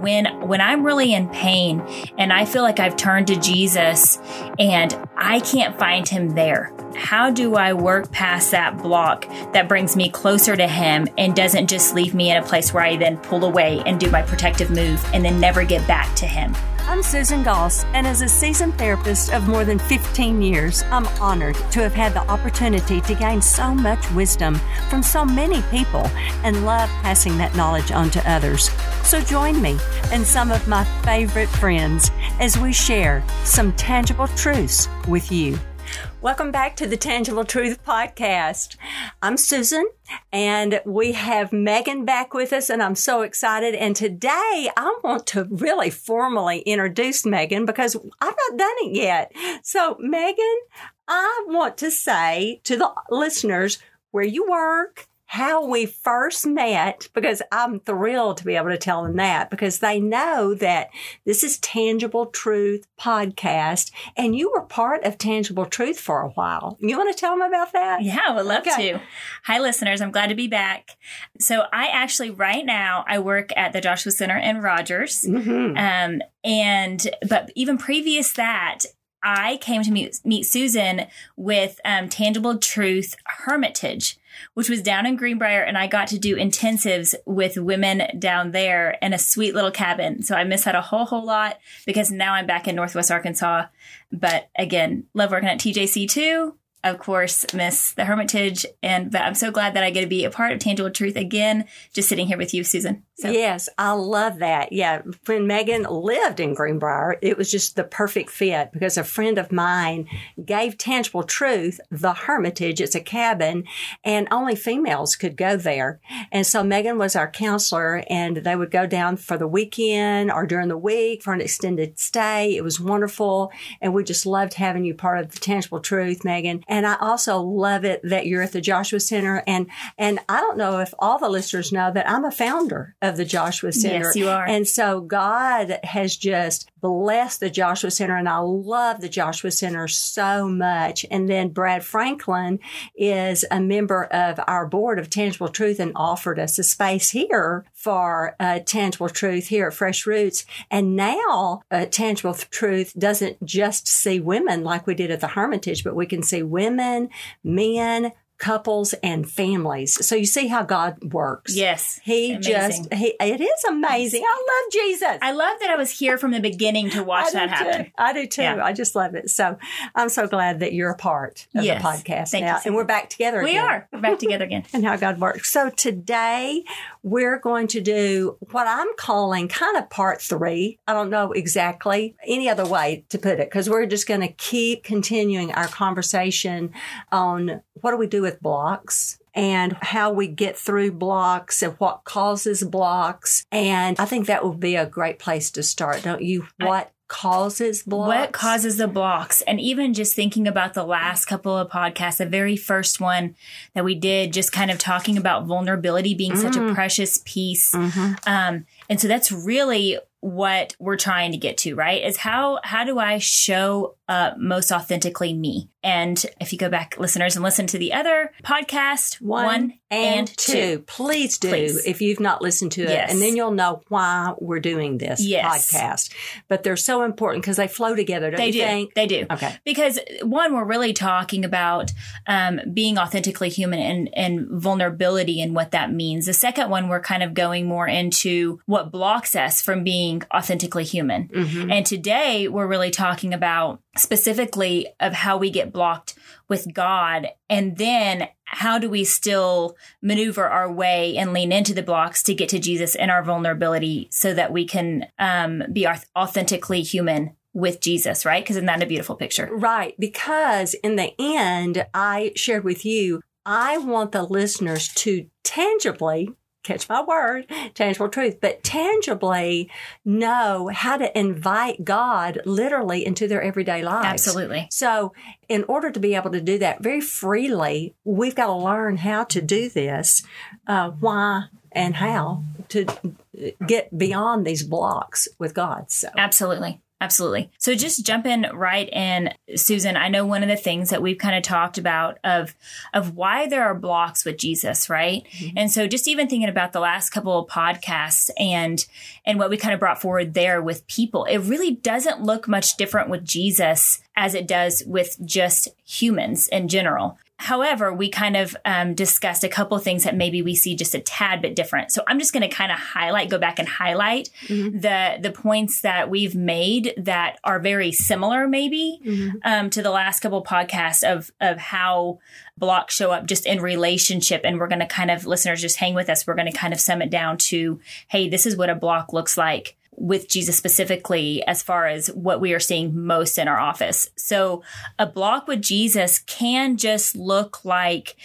when when I'm really in pain and I feel like I've turned to Jesus and I can't find him there. How do I work past that block that brings me closer to him and doesn't just leave me in a place where I then pull away and do my protective move and then never get back to him? I'm Susan Goss, and as a seasoned therapist of more than 15 years, I'm honored to have had the opportunity to gain so much wisdom from so many people and love passing that knowledge on to others. So join me and some of my favorite friends as we share some tangible truths with you. Welcome back to the Tangible Truth Podcast. I'm Susan and we have Megan back with us and I'm so excited. And today I want to really formally introduce Megan because I've not done it yet. So Megan, I want to say to the listeners where you work, how we first met because I'm thrilled to be able to tell them that because they know that this is Tangible Truth podcast and you were part of Tangible Truth for a while. You want to tell them about that? Yeah, I would love okay. to. Hi, listeners. I'm glad to be back. So I actually, right now, I work at the Joshua Center in Rogers. Mm-hmm. Um, and, but even previous that, I came to meet, meet Susan with um, Tangible Truth Hermitage which was down in Greenbrier. And I got to do intensives with women down there in a sweet little cabin. So I miss that a whole, whole lot because now I'm back in Northwest Arkansas. But again, love working at TJC too of course, miss the Hermitage. And but I'm so glad that I get to be a part of Tangible Truth again, just sitting here with you, Susan. So. Yes, I love that. Yeah. When Megan lived in Greenbrier, it was just the perfect fit because a friend of mine gave Tangible Truth the Hermitage. It's a cabin and only females could go there. And so Megan was our counselor and they would go down for the weekend or during the week for an extended stay. It was wonderful. And we just loved having you part of the Tangible Truth, Megan. And I also love it that you're at the Joshua Center. And, and I don't know if all the listeners know that I'm a founder of the Joshua Center. Yes, you are. And so God has just blessed the Joshua Center and I love the Joshua Center so much. And then Brad Franklin is a member of our board of Tangible Truth and offered us a space here for uh, Tangible Truth here at Fresh Roots. And now uh, Tangible Truth doesn't just see women like we did at the Hermitage, but we can see women, men, couples and families. So you see how God works. Yes. He amazing. just he it is amazing. I love Jesus. I love that I was here from the beginning to watch that happen. Too. I do too. Yeah. I just love it. So I'm so glad that you're a part of yes. the podcast Thank now. You, and we're back together we again. are. We're back together again. and how God works. So today we're going to do what I'm calling kind of part three. I don't know exactly any other way to put it because we're just going to keep continuing our conversation on what do we do with blocks and how we get through blocks and what causes blocks. And I think that would be a great place to start, don't you? What causes blocks? What causes the blocks? And even just thinking about the last couple of podcasts, the very first one that we did, just kind of talking about vulnerability being mm. such a mm. precious piece. Mm-hmm. Um, and so that's really what we're trying to get to, right? Is how how do I show up most authentically me? And if you go back, listeners, and listen to the other podcast, one, one and, and two. two. please do please. if you've not listened to it, yes. and then you'll know why we're doing this yes. podcast. But they're so important because they flow together. they do. Think? They do. Okay. Because one, we're really talking about um, being authentically human and, and vulnerability and what that means. The second one, we're kind of going more into what blocks us from being being authentically human. Mm-hmm. And today we're really talking about specifically of how we get blocked with God and then how do we still maneuver our way and lean into the blocks to get to Jesus in our vulnerability so that we can um, be authentically human with Jesus, right? Because isn't that a beautiful picture? Right. Because in the end, I shared with you, I want the listeners to tangibly catch my word, tangible truth, but tangibly know how to invite God literally into their everyday lives. Absolutely. So, in order to be able to do that very freely, we've got to learn how to do this, uh, why and how to get beyond these blocks with God. So, absolutely. Absolutely. So just jumping right in, Susan, I know one of the things that we've kind of talked about of of why there are blocks with Jesus, right? Mm-hmm. And so just even thinking about the last couple of podcasts and and what we kind of brought forward there with people, it really doesn't look much different with Jesus as it does with just humans in general. However, we kind of um, discussed a couple things that maybe we see just a tad bit different. So I'm just going to kind of highlight, go back and highlight mm-hmm. the the points that we've made that are very similar, maybe mm-hmm. um, to the last couple podcasts of of how blocks show up just in relationship. And we're going to kind of listeners just hang with us. We're going to kind of sum it down to, hey, this is what a block looks like with Jesus specifically as far as what we are seeing most in our office. So a block with Jesus can just look like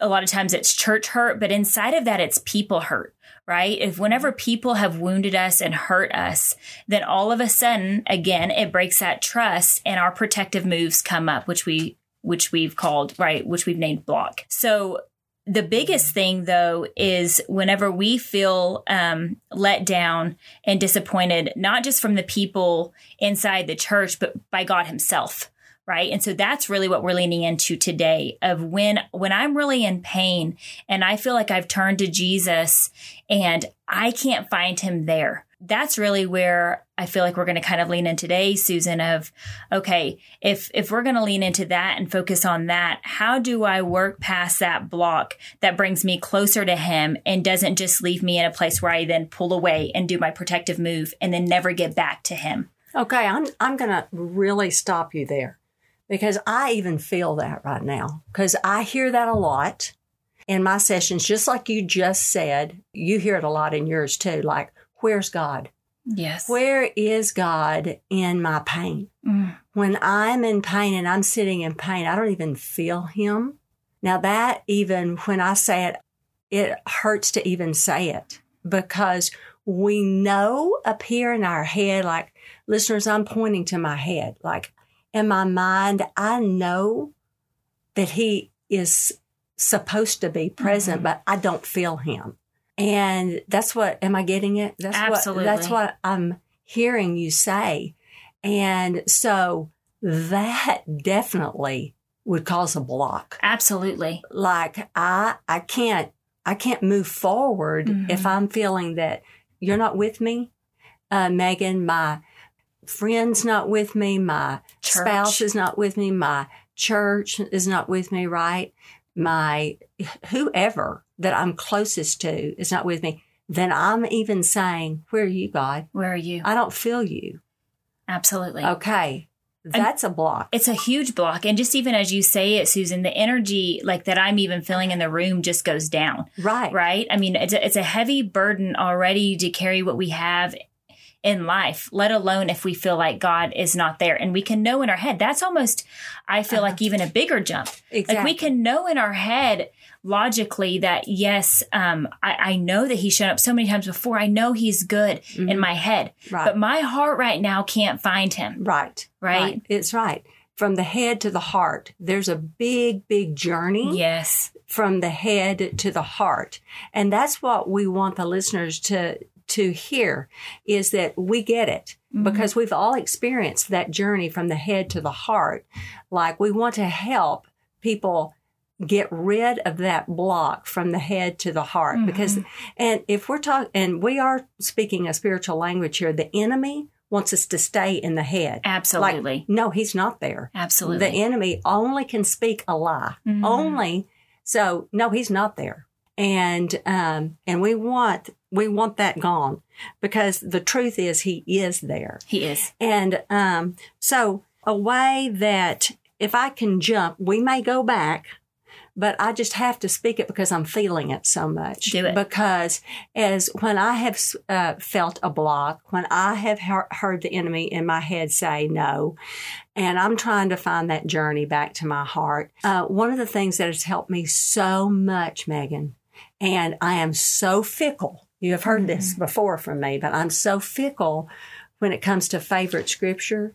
a lot of times it's church hurt, but inside of that, it's people hurt right? If whenever people have wounded us and hurt us, then all of a sudden, again, it breaks that trust and our protective moves come up, which we, which we've called, right, which we've named block. So the biggest thing though is whenever we feel um, let down and disappointed not just from the people inside the church but by god himself right? And so that's really what we're leaning into today of when when i'm really in pain and i feel like i've turned to jesus and i can't find him there. That's really where I feel like we're going to kind of lean in today, Susan, of, okay, if, if we're going to lean into that and focus on that, how do I work past that block that brings me closer to him and doesn't just leave me in a place where I then pull away and do my protective move and then never get back to him? Okay. I'm, I'm going to really stop you there because I even feel that right now because I hear that a lot in my sessions, just like you just said, you hear it a lot in yours too. Like, where's God? Yes. Where is God in my pain? Mm. When I'm in pain and I'm sitting in pain, I don't even feel Him. Now, that even when I say it, it hurts to even say it because we know up here in our head, like listeners, I'm pointing to my head, like in my mind, I know that He is supposed to be present, mm-hmm. but I don't feel Him. And that's what, am I getting it? That's Absolutely. What, that's what I'm hearing you say. And so that definitely would cause a block. Absolutely. Like I, I can't, I can't move forward mm-hmm. if I'm feeling that you're not with me. Uh, Megan, my friend's not with me. My church. spouse is not with me. My church is not with me, right? My whoever that I'm closest to is not with me, then I'm even saying, Where are you, God? Where are you? I don't feel you. Absolutely. Okay. That's and a block. It's a huge block. And just even as you say it, Susan, the energy like that I'm even feeling in the room just goes down. Right. Right. I mean, it's a, it's a heavy burden already to carry what we have in life, let alone if we feel like God is not there. And we can know in our head, that's almost, I feel uh-huh. like even a bigger jump. Exactly. Like we can know in our head logically that yes, um, I, I, know that he's shown up so many times before. I know he's good mm-hmm. in my head, right. but my heart right now can't find him. Right. Right. right. It's right. From the head to the heart, there's a big, big journey. Yes. From the head to the heart. And that's what we want the listeners to, to hear is that we get it mm-hmm. because we've all experienced that journey from the head to the heart. Like we want to help people get rid of that block from the head to the heart mm-hmm. because and if we're talking and we are speaking a spiritual language here the enemy wants us to stay in the head absolutely like, no he's not there absolutely the enemy only can speak a lie mm-hmm. only so no he's not there and um and we want we want that gone because the truth is he is there he is and um so a way that if I can jump, we may go back but I just have to speak it because I'm feeling it so much. Do it. Because as when I have uh, felt a block, when I have he- heard the enemy in my head say no, and I'm trying to find that journey back to my heart, uh, one of the things that has helped me so much, Megan, and I am so fickle. You have heard mm-hmm. this before from me, but I'm so fickle when it comes to favorite scripture.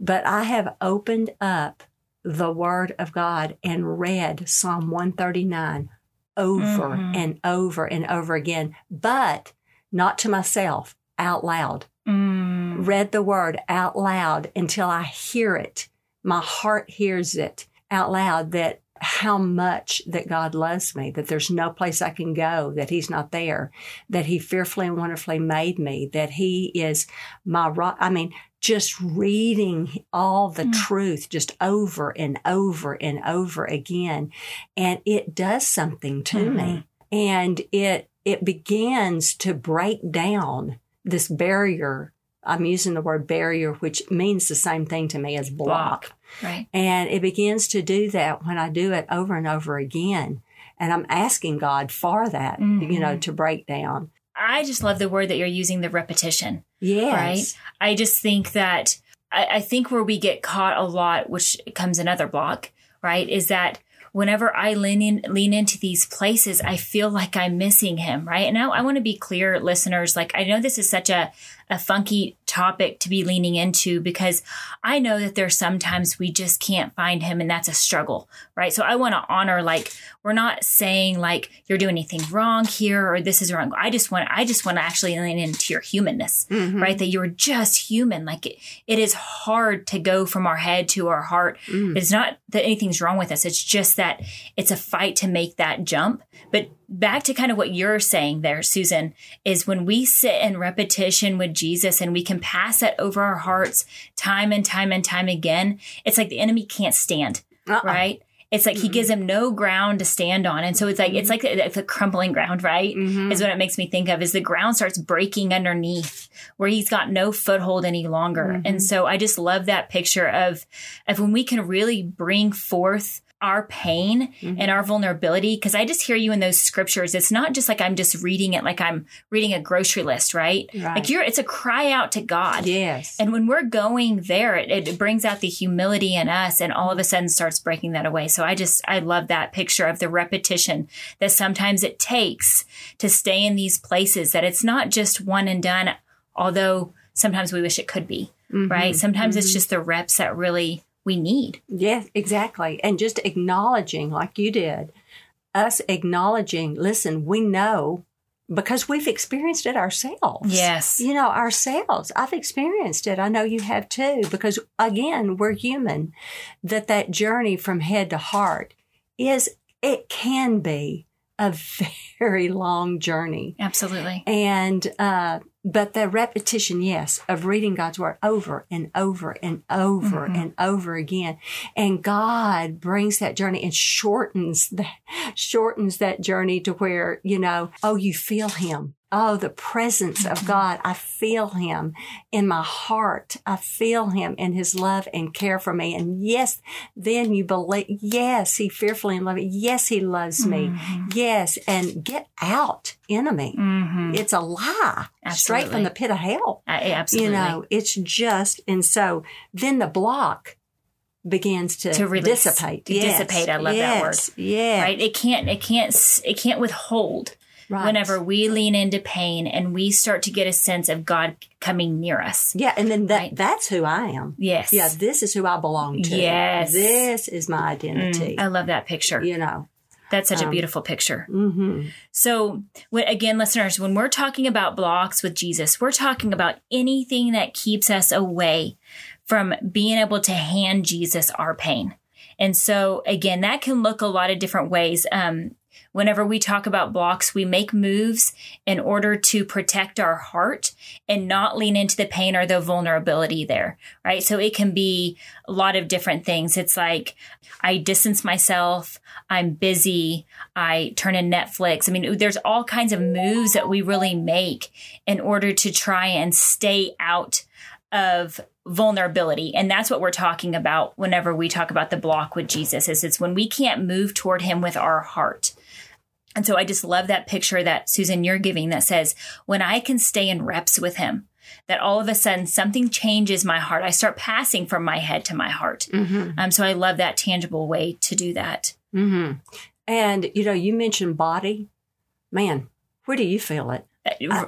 But I have opened up the Word of God and read Psalm 139 over mm-hmm. and over and over again, but not to myself, out loud. Mm. read the word out loud until I hear it. My heart hears it out loud that how much that God loves me, that there's no place I can go, that He's not there, that He fearfully and wonderfully made me, that He is my rock. I mean, just reading all the mm. truth just over and over and over again. And it does something to mm-hmm. me. And it, it begins to break down this barrier. I'm using the word barrier, which means the same thing to me as block. block. Right. And it begins to do that when I do it over and over again. And I'm asking God for that, mm-hmm. you know, mm-hmm. to break down. I just love the word that you're using, the repetition. Yes. Right. I just think that I, I think where we get caught a lot, which comes another block, right, is that whenever I lean in, lean into these places, I feel like I'm missing him, right? And I, I want to be clear, listeners. Like I know this is such a a funky topic to be leaning into because I know that there's sometimes we just can't find him and that's a struggle, right? So I want to honor like we're not saying like you're doing anything wrong here or this is wrong. I just want I just want to actually lean into your humanness, mm-hmm. right? That you're just human. Like it, it is hard to go from our head to our heart. Mm. It's not that anything's wrong with us. It's just that it's a fight to make that jump. But back to kind of what you're saying there, Susan, is when we sit in repetition with Jesus and we can pass that over our hearts time and time and time again, it's like the enemy can't stand, uh-uh. right? It's like mm-hmm. he gives him no ground to stand on. And so it's like, it's like it's a crumbling ground, right? Mm-hmm. Is what it makes me think of is the ground starts breaking underneath where he's got no foothold any longer. Mm-hmm. And so I just love that picture of, of when we can really bring forth our pain mm-hmm. and our vulnerability because I just hear you in those scriptures. It's not just like I'm just reading it like I'm reading a grocery list, right? right. Like you're, it's a cry out to God. Yes. And when we're going there, it, it brings out the humility in us and all of a sudden starts breaking that away. So I just, I love that picture of the repetition that sometimes it takes to stay in these places that it's not just one and done, although sometimes we wish it could be, mm-hmm. right? Sometimes mm-hmm. it's just the reps that really we need. Yes, exactly. And just acknowledging, like you did, us acknowledging, listen, we know because we've experienced it ourselves. Yes. You know, ourselves. I've experienced it. I know you have too, because again, we're human, that that journey from head to heart is, it can be a very long journey. Absolutely. And, uh, but the repetition, yes, of reading God's word over and over and over mm-hmm. and over again. And God brings that journey and shortens that, shortens that journey to where, you know, oh, you feel him. Oh, the presence of mm-hmm. God. I feel him in my heart. I feel him in his love and care for me. And yes, then you believe, yes, he fearfully and loving. Yes, he loves me. Mm-hmm. Yes. And get out, enemy. Mm-hmm. It's a lie absolutely. straight from the pit of hell. Absolutely. You know, it's just, and so then the block begins to, to release, dissipate. To yes. dissipate. I love yes. that word. Yeah. Right. It can't, it can't, it can't withhold Right. Whenever we lean into pain and we start to get a sense of God coming near us. Yeah, and then that right? that's who I am. Yes. Yeah, this is who I belong to. Yes. This is my identity. Mm, I love that picture. You know. That's such um, a beautiful picture. Mm-hmm. So, again, listeners, when we're talking about blocks with Jesus, we're talking about anything that keeps us away from being able to hand Jesus our pain. And so, again, that can look a lot of different ways. Um, Whenever we talk about blocks, we make moves in order to protect our heart and not lean into the pain or the vulnerability there, right? So it can be a lot of different things. It's like I distance myself, I'm busy, I turn in Netflix. I mean, there's all kinds of moves that we really make in order to try and stay out of vulnerability and that's what we're talking about whenever we talk about the block with jesus is it's when we can't move toward him with our heart and so I just love that picture that Susan, you're giving that says, when I can stay in reps with him, that all of a sudden something changes my heart. I start passing from my head to my heart. Mm-hmm. Um, so I love that tangible way to do that. Mm-hmm. And, you know, you mentioned body. Man, where do you feel it?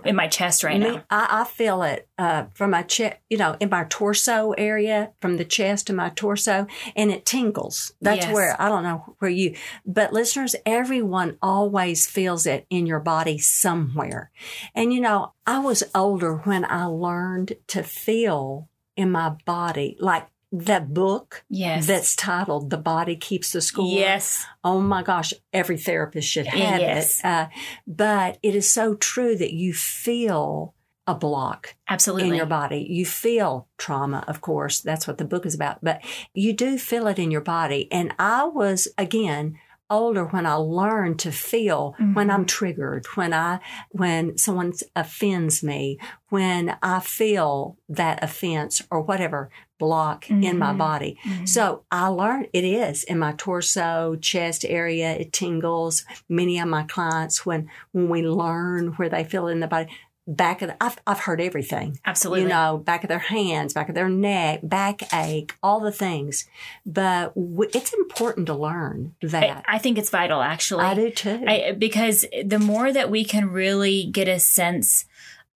In my chest right Me- now. I, I feel it uh, from my chest, you know, in my torso area, from the chest to my torso, and it tingles. That's Yes. where I don't know where you, but listeners, everyone always feels it in your body somewhere. And you know, I was older when I learned to feel in my body, like that book Yes. that's titled "The Body Keeps the Score." yes. Oh my gosh, every therapist should have Yes. it. Uh, but it is so true that you feel a block Absolutely. in your body. You feel trauma, of course. That's what the book is about. But you do feel it in your body. And I was, again, older when I learn to feel when I'm triggered, when I when someone offends me, when I feel that offense or whatever block in my Mhm. body. Mhm. So I learned it is in my torso, chest area, it tingles. Many of my clients when when we learn where they feel in the body, back of the, I've I've heard everything. Absolutely. You know, back of their hands, back of their neck, backache, all the things. But w- it's important to learn I, that. I think it's vital, actually. I, do too. I, because the more that we can really get a sense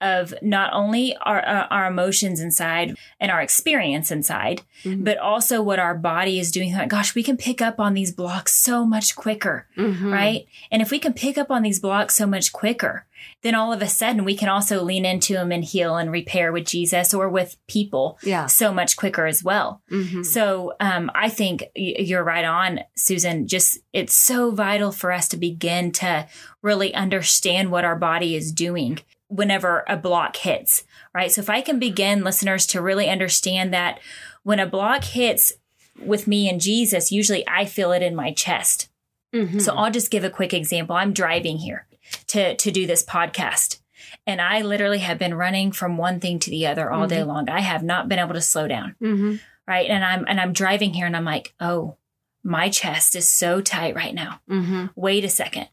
of not only our uh, our emotions inside and our experience inside, Mhm. but also what our body is doing. Like, gosh, we can pick up on these blocks so much quicker, Mhm. right? And if we can pick up on these blocks so much quicker, then all of a sudden we can also lean into them and heal and repair with Jesus or with people Yeah. so much quicker as well. Mhm. So um, I think you're right on, Susan. Just it's so vital for us to begin to really understand what our body is doing whenever a block hits, right? So if I can begin, listeners, to really understand that when a block hits with me and Jesus, usually I feel it in my chest. Mhm. So I'll just give a quick example. I'm driving here to to do this podcast. And I literally have been running from one thing to the other all day long. I have not been able to slow down Mhm. right and i'm and i'm driving here and i'm like oh my chest is so tight right now Mhm. wait a second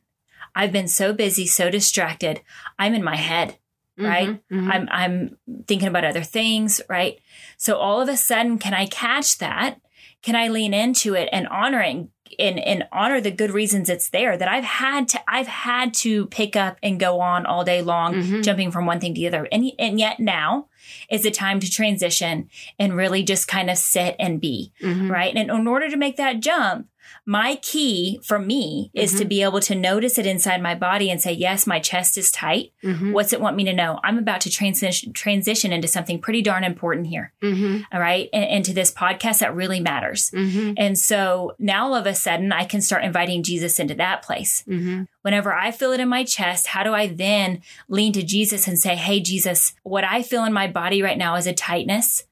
i've been so busy so distracted i'm in my head right Mhm. Mhm. i'm i'm thinking about other things right so all of a sudden can i catch that can i lean into it and honor it and, and honor the good reasons it's there that i've had to i've had to pick up and go on all day long Mhm. jumping from one thing to the other and and yet now is the time to transition and really just kind of sit and be Mhm. right? And in order to make that jump, my key for me is to be able to notice it inside my body and say, yes, my chest is tight. Mhm. What's it want me to know? I'm about to transition, transition into something pretty darn important here. Mhm. All right. And, into this podcast that really matters. Mhm. And so now all of a sudden I can start inviting Jesus into that place. Mhm. Whenever I feel it in my chest, how do I then lean to Jesus and say, Hey, Jesus, what I feel in my body right now is a tightness.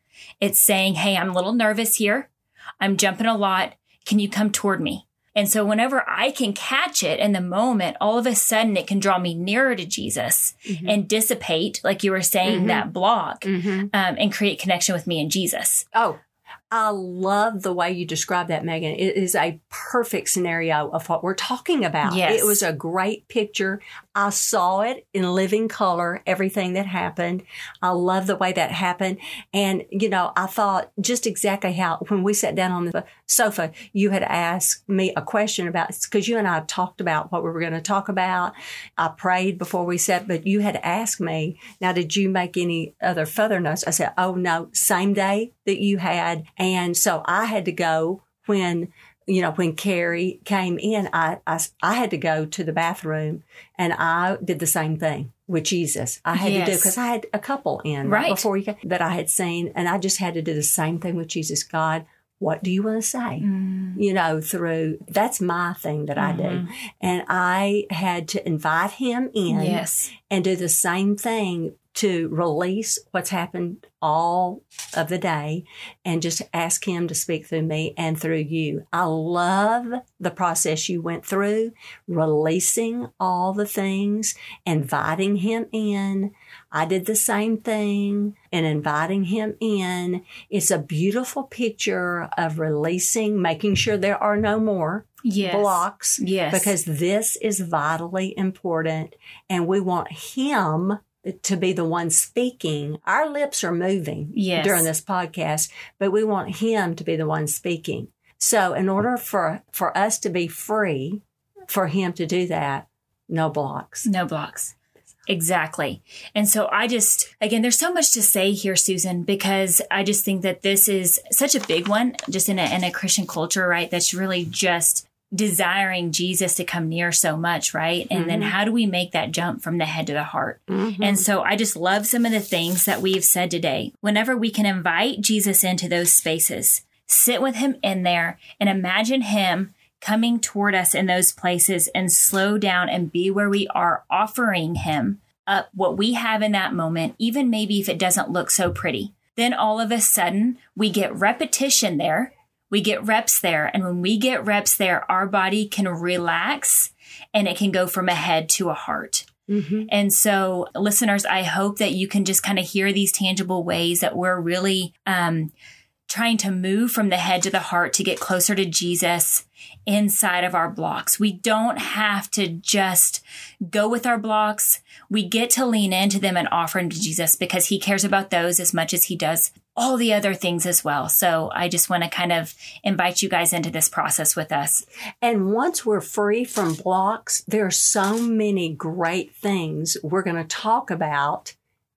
It's saying, Hey, I'm a little nervous here. I'm jumping a lot. Can you come toward me? And so whenever I can catch it in the moment, all of a sudden it can draw me nearer to Jesus and dissipate, like you were saying, Mhm. that block Mhm. um, and create connection with me and Jesus. Oh, I love the way you describe that, Megan. It is a perfect scenario of what we're talking about. Yes. It was a great picture. I saw it in living color, everything that happened. I love the way that happened. And, you know, I thought just exactly how, when we sat down on the sofa, you had asked me a question about, because you and I talked about what we were going to talk about. I prayed before we sat, but you had asked me, now, did you make any other further notes? I said, oh, no, same day that you had. And so I had to go when, you know, when Carrie came in, I, I, I had to go to the bathroom and I did the same thing with Jesus. I had to do Yes. because I had a couple in Right. before you came that I had seen, and I just had to do the same thing with Jesus. God, what do you want to say? You know, through that's my thing that I do, Mhm. and I had to invite Him in Yes. and do the same thing to release what's happened all of the day and just ask him to speak through me and through you. I love the process you went through, releasing all the things, inviting him in. I did the same thing and inviting him in. It's a beautiful picture of releasing, making sure there are no more Yes. blocks Yes. because this is vitally important and we want him to be the one speaking. Our lips are moving Yes. during this podcast, but we want him to be the one speaking. So in order for for us to be free, for him to do that, no blocks. no blocks. Exactly. And so I just, again, there's so much to say here, Susan, because I just think that this is such a big one, just in a, in a Christian culture, right? That's really just desiring Jesus to come near so much, right? And mm-hmm. then how do we make that jump from the head to the heart? Mm-hmm. And so I just love some of the things that we've said today. Whenever we can invite Jesus into those spaces, sit with him in there and imagine him coming toward us in those places and slow down and be where we are offering him up what we have in that moment, even maybe if it doesn't look so pretty. Then all of a sudden we get repetition there. We get reps there. And when we get reps there, our body can relax and it can go from a head to a heart. Mm-hmm. And so, listeners, I hope that you can just kind of hear these tangible ways that we're really um, trying to move from the head to the heart to get closer to Jesus inside of our blocks. We don't have to just go with our blocks. We get to lean into them and offer them to Jesus because he cares about those as much as he does all the other things as well. So I just want to kind of invite you guys into this process with us. And once we're free from blocks, there are so many great things we're going to talk about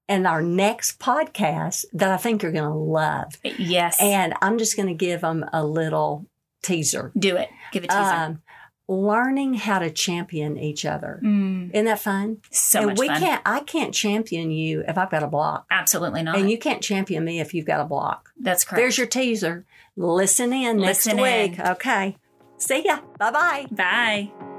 in our next podcast that I think you're going to love. Yes. And I'm just going to give them a little teaser. Do it. Give a teaser. Um, learning how to champion each other. Mm. Isn't that fun? So and much we fun. can't I can't champion you if I've got a block. Absolutely not. And you can't champion me if you've got a block. That's correct. There's your teaser. Listen in Listen next week. Okay. See ya. Bye-bye. Bye.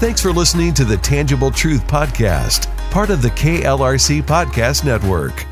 Thanks for listening to the Tangible Truth Podcast, part of the KLRC Podcast Network.